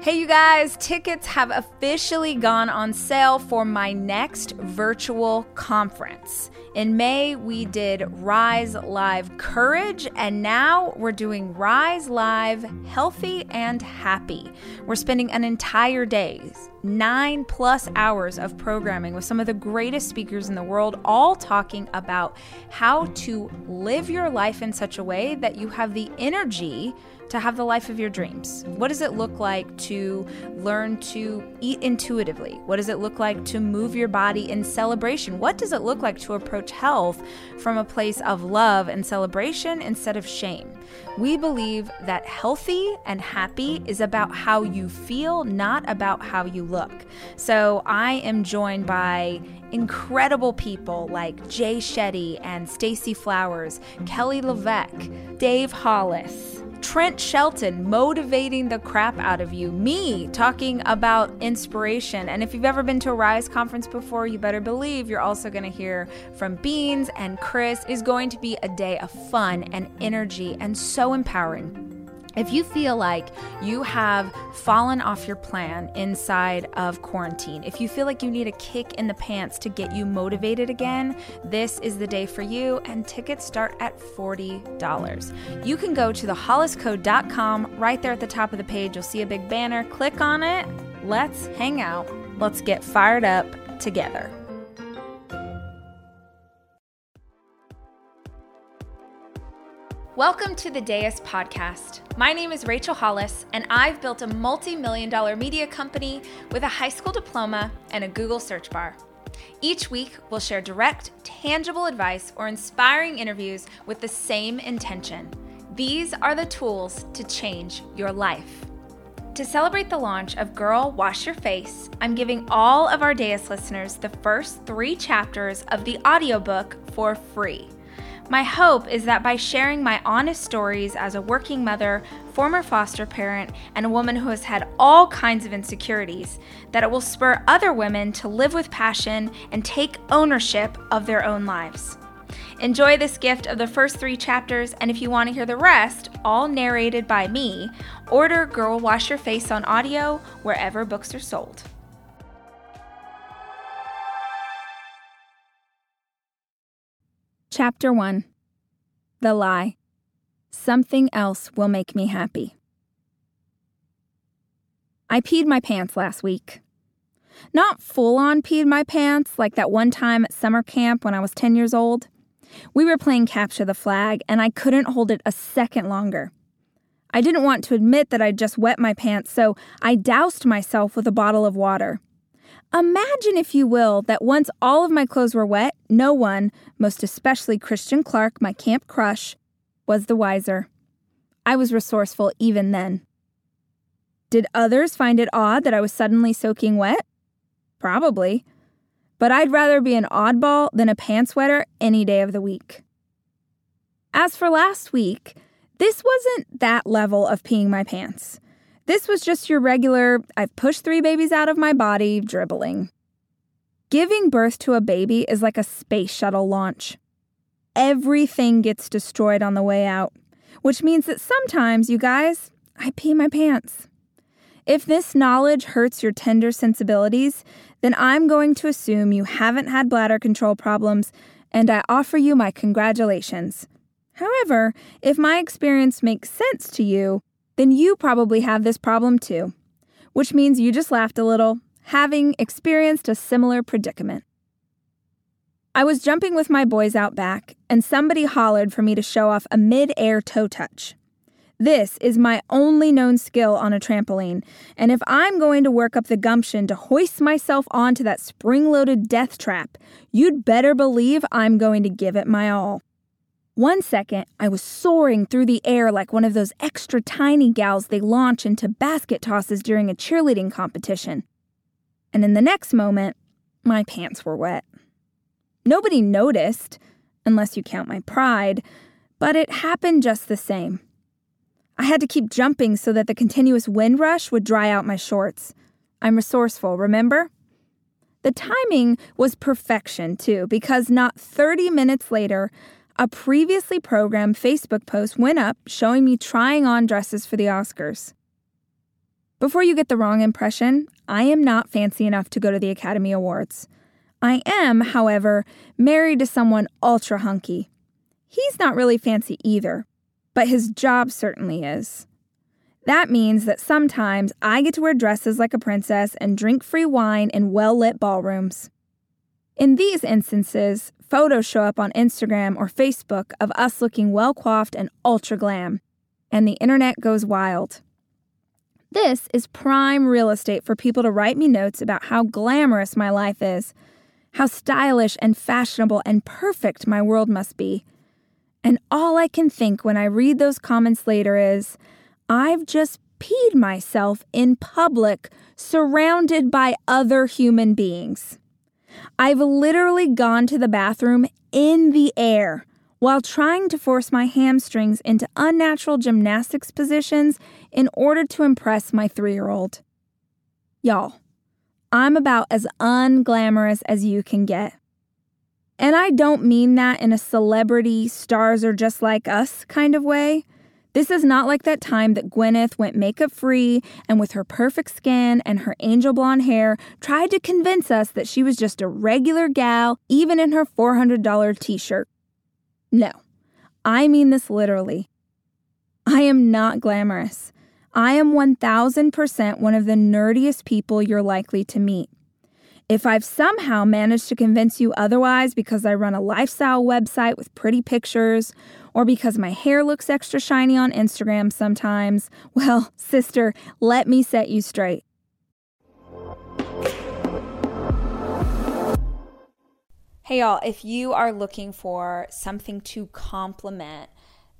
Hey, you guys, tickets have officially gone on sale for my next virtual conference. In May, we did Rise Live Courage, and now we're doing Rise Live Healthy and Happy. We're spending an entire day, nine plus hours of programming with some of the greatest speakers in the world, all talking about how to live your life in such a way that you have the energy to have the life of your dreams? What does it look like to learn to eat intuitively? What does it look like to move your body in celebration? What does it look like to approach health from a place of love and celebration instead of shame? We believe that healthy and happy is about how you feel, not about how you look. So I am joined by incredible people like Jay Shetty and Stacy Flowers, Kelly LeVeque, Dave Hollis. Trent Shelton motivating the crap out of you, me talking about inspiration. And if you've ever been to a Rise conference before, you better believe you're also going to hear from Beans and Chris. is going to be a day of fun and energy and so empowering. If you feel like you have fallen off your plan inside of quarantine, if you feel like you need a kick in the pants to get you motivated again, this is the day for you, and tickets start at $40. You can go to theholliscode.com right there at the top of the page. You'll see a big banner. Click on it. Let's hang out. Let's get fired up together. Welcome to the Deus podcast. My name is Rachel Hollis, and I've built a multi million dollar media company with a high school diploma and a Google search bar. Each week, we'll share direct, tangible advice or inspiring interviews with the same intention. These are the tools to change your life. To celebrate the launch of Girl Wash Your Face, I'm giving all of our Deus listeners the first three chapters of the audiobook for free. My hope is that by sharing my honest stories as a working mother, former foster parent, and a woman who has had all kinds of insecurities, that it will spur other women to live with passion and take ownership of their own lives. Enjoy this gift of the first three chapters, and if you want to hear the rest, all narrated by me, order Girl Wash Your Face on audio wherever books are sold. Chapter 1 The Lie Something Else Will Make Me Happy. I peed my pants last week. Not full on peed my pants like that one time at summer camp when I was 10 years old. We were playing Capture the Flag, and I couldn't hold it a second longer. I didn't want to admit that I'd just wet my pants, so I doused myself with a bottle of water. Imagine, if you will, that once all of my clothes were wet, no one, most especially Christian Clark, my camp crush, was the wiser. I was resourceful even then. Did others find it odd that I was suddenly soaking wet? Probably. But I'd rather be an oddball than a pants wetter any day of the week. As for last week, this wasn't that level of peeing my pants. This was just your regular, I've pushed three babies out of my body dribbling. Giving birth to a baby is like a space shuttle launch. Everything gets destroyed on the way out, which means that sometimes, you guys, I pee my pants. If this knowledge hurts your tender sensibilities, then I'm going to assume you haven't had bladder control problems, and I offer you my congratulations. However, if my experience makes sense to you, then you probably have this problem too, which means you just laughed a little, having experienced a similar predicament. I was jumping with my boys out back, and somebody hollered for me to show off a mid air toe touch. This is my only known skill on a trampoline, and if I'm going to work up the gumption to hoist myself onto that spring loaded death trap, you'd better believe I'm going to give it my all. One second, I was soaring through the air like one of those extra tiny gals they launch into basket tosses during a cheerleading competition. And in the next moment, my pants were wet. Nobody noticed, unless you count my pride, but it happened just the same. I had to keep jumping so that the continuous wind rush would dry out my shorts. I'm resourceful, remember? The timing was perfection, too, because not 30 minutes later, a previously programmed Facebook post went up showing me trying on dresses for the Oscars. Before you get the wrong impression, I am not fancy enough to go to the Academy Awards. I am, however, married to someone ultra hunky. He's not really fancy either, but his job certainly is. That means that sometimes I get to wear dresses like a princess and drink free wine in well lit ballrooms. In these instances, photos show up on Instagram or Facebook of us looking well coiffed and ultra glam, and the internet goes wild. This is prime real estate for people to write me notes about how glamorous my life is, how stylish and fashionable and perfect my world must be. And all I can think when I read those comments later is, I've just peed myself in public, surrounded by other human beings. I've literally gone to the bathroom in the air while trying to force my hamstrings into unnatural gymnastics positions in order to impress my three year old. Y'all, I'm about as unglamorous as you can get. And I don't mean that in a celebrity, stars are just like us kind of way. This is not like that time that Gwyneth went makeup free and with her perfect skin and her angel blonde hair tried to convince us that she was just a regular gal, even in her $400 t shirt. No, I mean this literally. I am not glamorous. I am 1000% one of the nerdiest people you're likely to meet. If I've somehow managed to convince you otherwise because I run a lifestyle website with pretty pictures, or because my hair looks extra shiny on Instagram sometimes, well, sister, let me set you straight. Hey, y'all, if you are looking for something to complement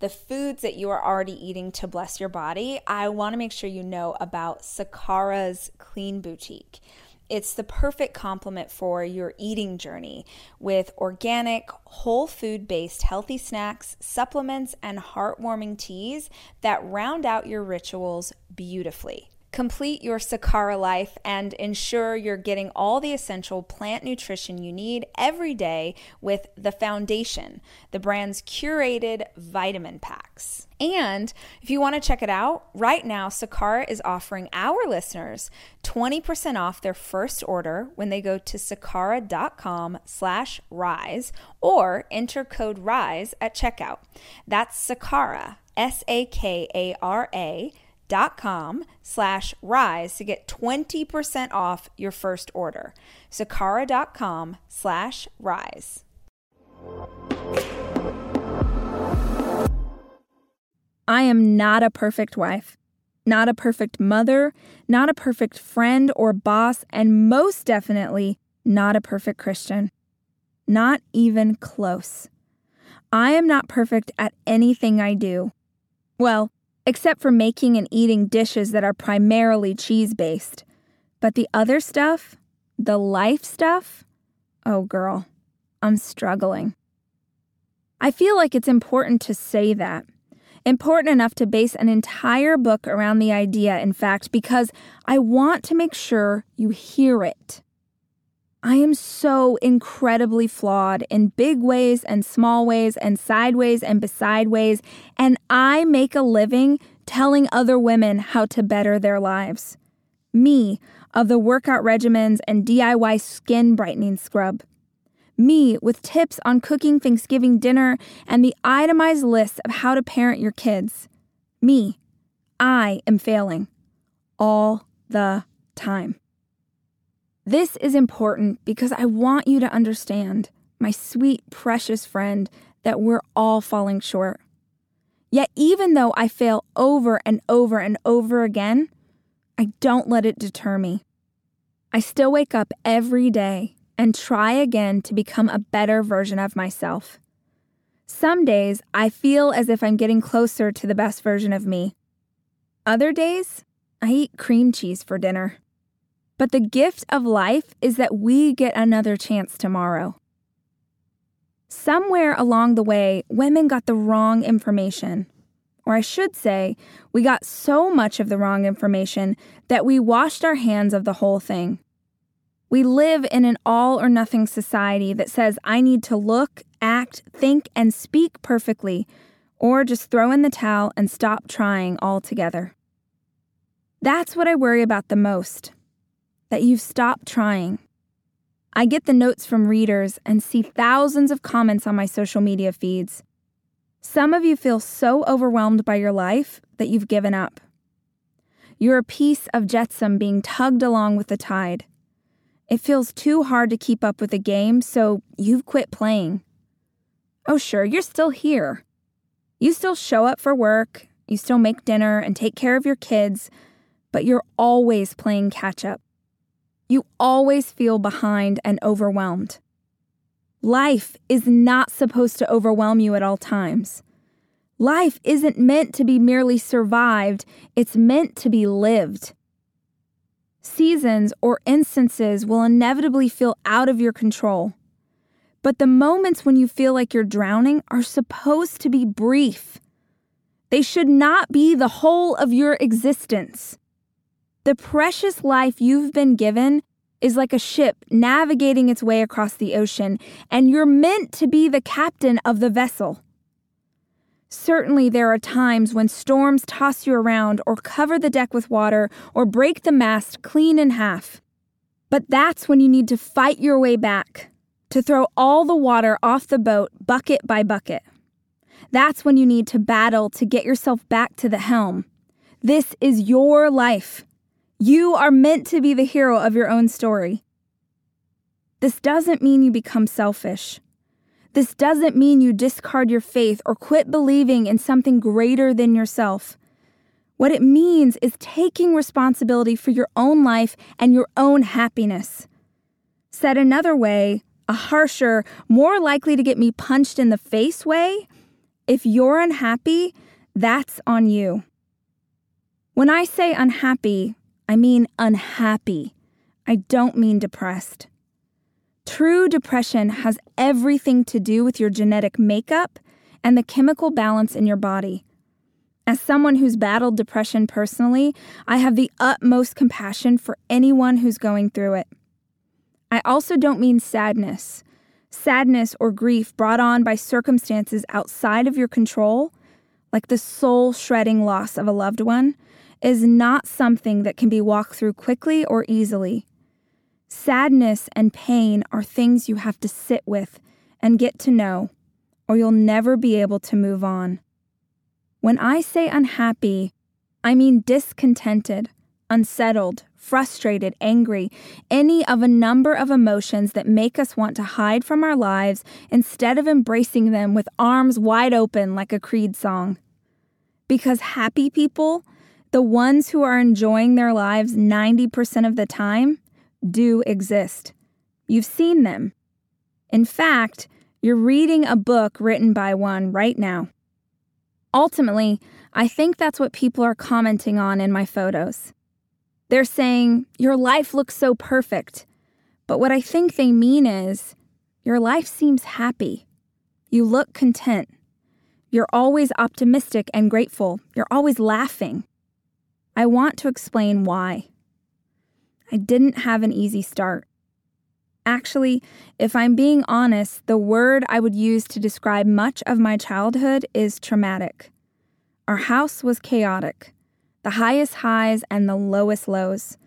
the foods that you are already eating to bless your body, I want to make sure you know about Sakara's Clean Boutique. It's the perfect complement for your eating journey with organic, whole food based healthy snacks, supplements, and heartwarming teas that round out your rituals beautifully. Complete your Sakara life and ensure you're getting all the essential plant nutrition you need every day with The Foundation, the brand's curated vitamin packs. And if you want to check it out, right now Sakara is offering our listeners 20% off their first order when they go to sakara.com slash rise or enter code RISE at checkout. That's Sakara, S-A-K-A-R-A dot com slash rise to get 20% off your first order. Sakara.com slash rise. I am not a perfect wife, not a perfect mother, not a perfect friend or boss, and most definitely not a perfect Christian. Not even close. I am not perfect at anything I do. Well, except for making and eating dishes that are primarily cheese based. But the other stuff, the life stuff, oh girl, I'm struggling. I feel like it's important to say that. Important enough to base an entire book around the idea, in fact, because I want to make sure you hear it. I am so incredibly flawed in big ways and small ways and sideways and beside ways, and I make a living telling other women how to better their lives. Me, of the workout regimens and DIY skin brightening scrub. Me, with tips on cooking Thanksgiving dinner and the itemized list of how to parent your kids. Me, I am failing. All the time. This is important because I want you to understand, my sweet, precious friend, that we're all falling short. Yet, even though I fail over and over and over again, I don't let it deter me. I still wake up every day and try again to become a better version of myself. Some days I feel as if I'm getting closer to the best version of me. Other days, I eat cream cheese for dinner. But the gift of life is that we get another chance tomorrow. Somewhere along the way, women got the wrong information. Or I should say, we got so much of the wrong information that we washed our hands of the whole thing. We live in an all or nothing society that says I need to look, act, think, and speak perfectly, or just throw in the towel and stop trying altogether. That's what I worry about the most that you've stopped trying. I get the notes from readers and see thousands of comments on my social media feeds. Some of you feel so overwhelmed by your life that you've given up. You're a piece of jetsam being tugged along with the tide. It feels too hard to keep up with the game, so you've quit playing. Oh, sure, you're still here. You still show up for work, you still make dinner and take care of your kids, but you're always playing catch up. You always feel behind and overwhelmed. Life is not supposed to overwhelm you at all times. Life isn't meant to be merely survived, it's meant to be lived. Seasons or instances will inevitably feel out of your control. But the moments when you feel like you're drowning are supposed to be brief. They should not be the whole of your existence. The precious life you've been given is like a ship navigating its way across the ocean, and you're meant to be the captain of the vessel. Certainly, there are times when storms toss you around or cover the deck with water or break the mast clean in half. But that's when you need to fight your way back, to throw all the water off the boat bucket by bucket. That's when you need to battle to get yourself back to the helm. This is your life. You are meant to be the hero of your own story. This doesn't mean you become selfish. This doesn't mean you discard your faith or quit believing in something greater than yourself. What it means is taking responsibility for your own life and your own happiness. Said another way, a harsher, more likely to get me punched in the face way, if you're unhappy, that's on you. When I say unhappy, I mean unhappy. I don't mean depressed. True depression has everything to do with your genetic makeup and the chemical balance in your body. As someone who's battled depression personally, I have the utmost compassion for anyone who's going through it. I also don't mean sadness. Sadness or grief brought on by circumstances outside of your control, like the soul shredding loss of a loved one, is not something that can be walked through quickly or easily. Sadness and pain are things you have to sit with and get to know, or you'll never be able to move on. When I say unhappy, I mean discontented, unsettled, frustrated, angry, any of a number of emotions that make us want to hide from our lives instead of embracing them with arms wide open like a Creed song. Because happy people, the ones who are enjoying their lives 90% of the time, do exist. You've seen them. In fact, you're reading a book written by one right now. Ultimately, I think that's what people are commenting on in my photos. They're saying, Your life looks so perfect. But what I think they mean is, Your life seems happy. You look content. You're always optimistic and grateful. You're always laughing. I want to explain why. I didn't have an easy start. Actually, if I'm being honest, the word I would use to describe much of my childhood is traumatic. Our house was chaotic, the highest highs and the lowest lows.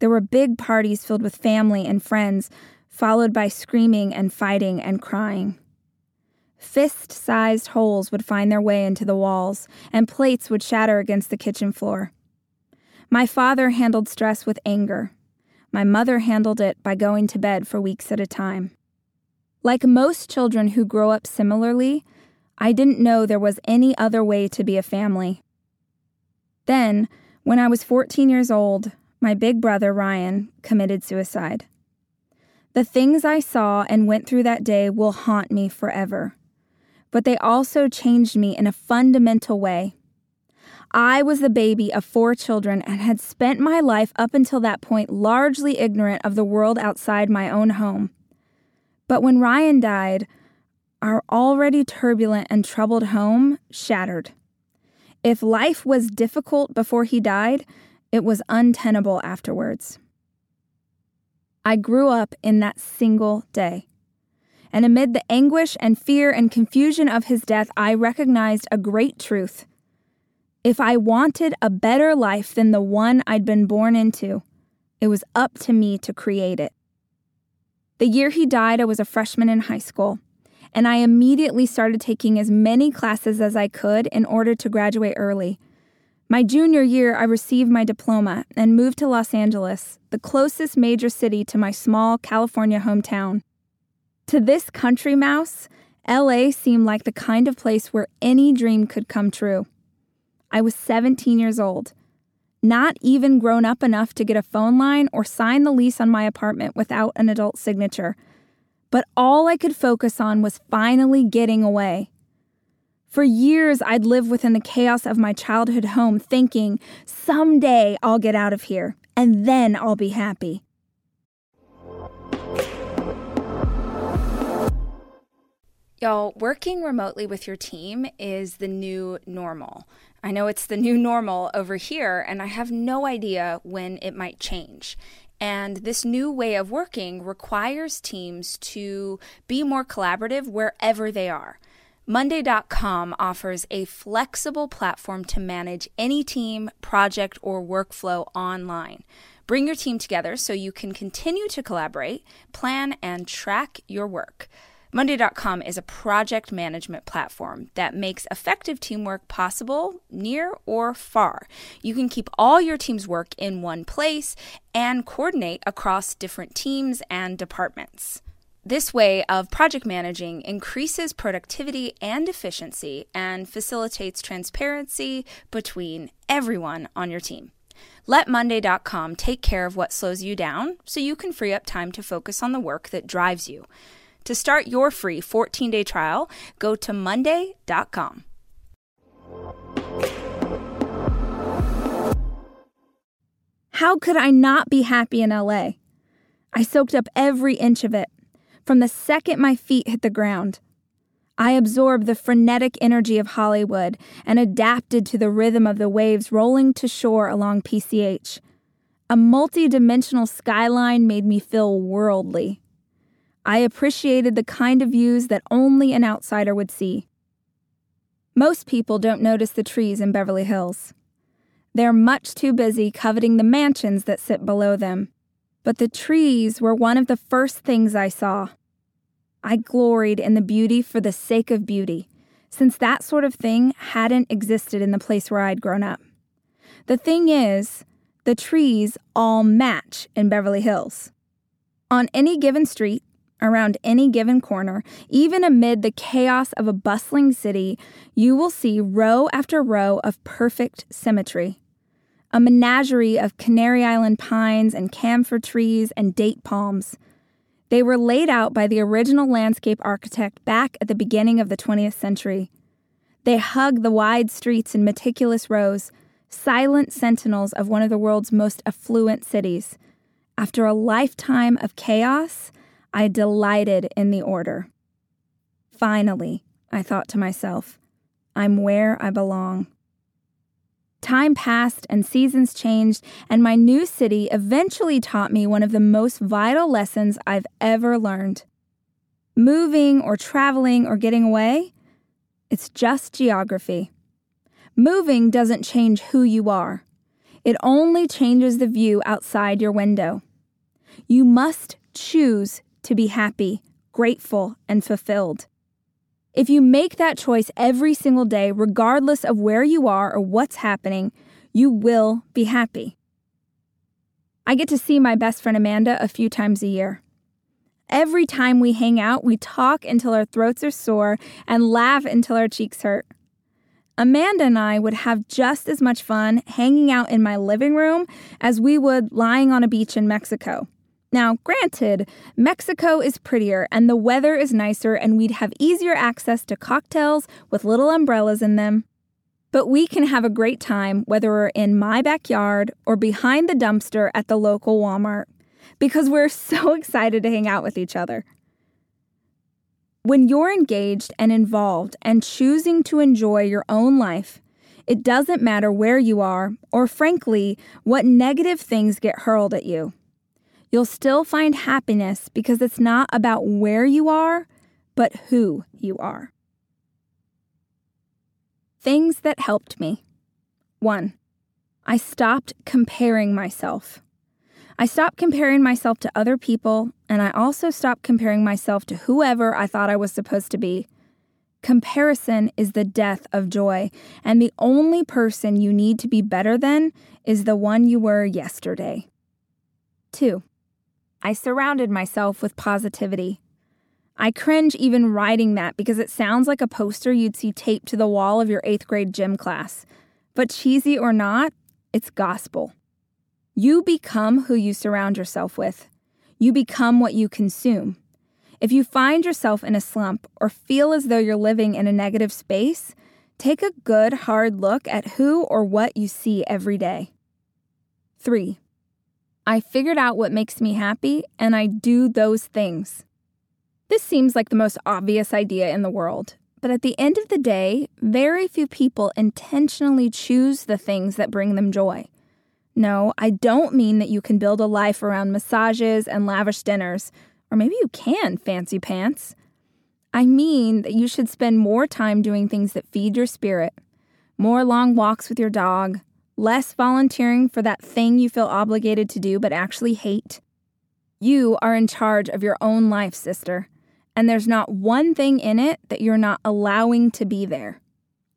There were big parties filled with family and friends, followed by screaming and fighting and crying. Fist sized holes would find their way into the walls, and plates would shatter against the kitchen floor. My father handled stress with anger. My mother handled it by going to bed for weeks at a time. Like most children who grow up similarly, I didn't know there was any other way to be a family. Then, when I was 14 years old, my big brother, Ryan, committed suicide. The things I saw and went through that day will haunt me forever. But they also changed me in a fundamental way. I was the baby of four children and had spent my life up until that point largely ignorant of the world outside my own home. But when Ryan died, our already turbulent and troubled home shattered. If life was difficult before he died, it was untenable afterwards. I grew up in that single day. And amid the anguish and fear and confusion of his death, I recognized a great truth If I wanted a better life than the one I'd been born into, it was up to me to create it. The year he died, I was a freshman in high school, and I immediately started taking as many classes as I could in order to graduate early. My junior year, I received my diploma and moved to Los Angeles, the closest major city to my small California hometown. To this country mouse, LA seemed like the kind of place where any dream could come true. I was 17 years old, not even grown up enough to get a phone line or sign the lease on my apartment without an adult signature. But all I could focus on was finally getting away. For years, I'd lived within the chaos of my childhood home, thinking, someday I'll get out of here, and then I'll be happy. Y'all, working remotely with your team is the new normal. I know it's the new normal over here, and I have no idea when it might change. And this new way of working requires teams to be more collaborative wherever they are. Monday.com offers a flexible platform to manage any team, project, or workflow online. Bring your team together so you can continue to collaborate, plan, and track your work. Monday.com is a project management platform that makes effective teamwork possible near or far. You can keep all your team's work in one place and coordinate across different teams and departments. This way of project managing increases productivity and efficiency and facilitates transparency between everyone on your team. Let Monday.com take care of what slows you down so you can free up time to focus on the work that drives you. To start your free 14 day trial, go to Monday.com. How could I not be happy in LA? I soaked up every inch of it from the second my feet hit the ground. I absorbed the frenetic energy of Hollywood and adapted to the rhythm of the waves rolling to shore along PCH. A multi dimensional skyline made me feel worldly. I appreciated the kind of views that only an outsider would see. Most people don't notice the trees in Beverly Hills. They're much too busy coveting the mansions that sit below them but the trees were one of the first things I saw. I gloried in the beauty for the sake of beauty, since that sort of thing hadn't existed in the place where I'd grown up. The thing is, the trees all match in Beverly Hills. On any given street, around any given corner, even amid the chaos of a bustling city, you will see row after row of perfect symmetry a menagerie of Canary Island pines and camphor trees and date palms. They were laid out by the original landscape architect back at the beginning of the 20th century. They hug the wide streets in meticulous rows, silent sentinels of one of the world's most affluent cities. After a lifetime of chaos, I delighted in the order. Finally, I thought to myself, I'm where I belong. Time passed and seasons changed, and my new city eventually taught me one of the most vital lessons I've ever learned. Moving or traveling or getting away, it's just geography. Moving doesn't change who you are, it only changes the view outside your window. You must choose to be happy, grateful, and fulfilled. If you make that choice every single day, regardless of where you are or what's happening, you will be happy. I get to see my best friend Amanda a few times a year. Every time we hang out, we talk until our throats are sore and laugh until our cheeks hurt. Amanda and I would have just as much fun hanging out in my living room as we would lying on a beach in Mexico. Now, granted, Mexico is prettier and the weather is nicer, and we'd have easier access to cocktails with little umbrellas in them. But we can have a great time whether we're in my backyard or behind the dumpster at the local Walmart because we're so excited to hang out with each other. When you're engaged and involved and choosing to enjoy your own life, it doesn't matter where you are or, frankly, what negative things get hurled at you. You'll still find happiness because it's not about where you are, but who you are. Things that helped me. One, I stopped comparing myself. I stopped comparing myself to other people, and I also stopped comparing myself to whoever I thought I was supposed to be. Comparison is the death of joy, and the only person you need to be better than is the one you were yesterday. 2. I surrounded myself with positivity. I cringe even writing that because it sounds like a poster you'd see taped to the wall of your eighth grade gym class. But cheesy or not, it's gospel. You become who you surround yourself with. You become what you consume. If you find yourself in a slump or feel as though you're living in a negative space, take a good hard look at who or what you see every day. 3. I figured out what makes me happy and I do those things. This seems like the most obvious idea in the world, but at the end of the day, very few people intentionally choose the things that bring them joy. No, I don't mean that you can build a life around massages and lavish dinners, or maybe you can, fancy pants. I mean that you should spend more time doing things that feed your spirit, more long walks with your dog, less volunteering for that thing you feel obligated to do but actually hate. You are in charge of your own life, sister, and there's not one thing in it that you're not allowing to be there.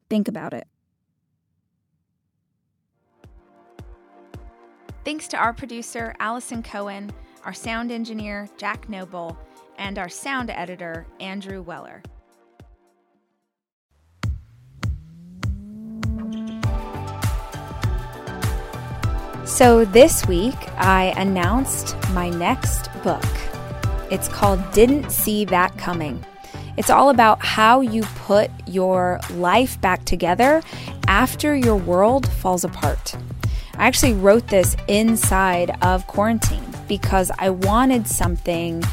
Think about it. Thanks to our producer, Allison Cohen, our sound engineer, Jack Noble, and our sound editor, Andrew Weller. So this week, I announced my next book. It's called Didn't See That Coming. It's all about how you put your life back together after your world falls apart. I actually wrote this inside of quarantine because I wanted something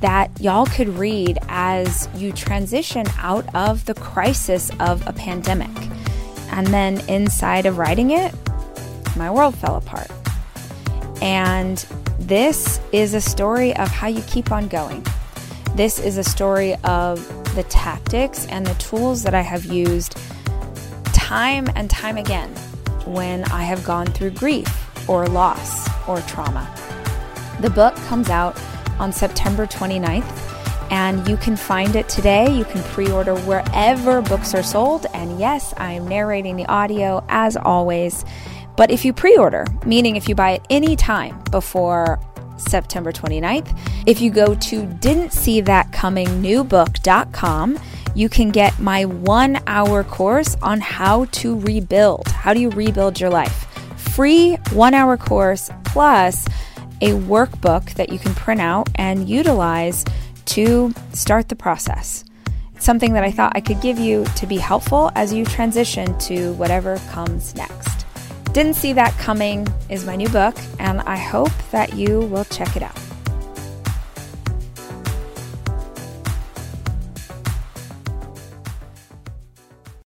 that y'all could read as you transition out of the crisis of a pandemic. And then inside of writing it, my world fell apart. And this is a story of how you keep on going. This is a story of the tactics and the tools that I have used time and time again when I have gone through grief or loss or trauma. The book comes out on September 29th, and you can find it today. You can pre order wherever books are sold. And yes, I am narrating the audio as always. But if you pre order, meaning if you buy it any time before September 29th, if you go to didn't see that coming newbook.com, you can get my one hour course on how to rebuild. How do you rebuild your life? Free one hour course plus a workbook that you can print out and utilize to start the process. It's something that I thought I could give you to be helpful as you transition to whatever comes next. Didn't See That Coming is my new book, and I hope that you will check it out.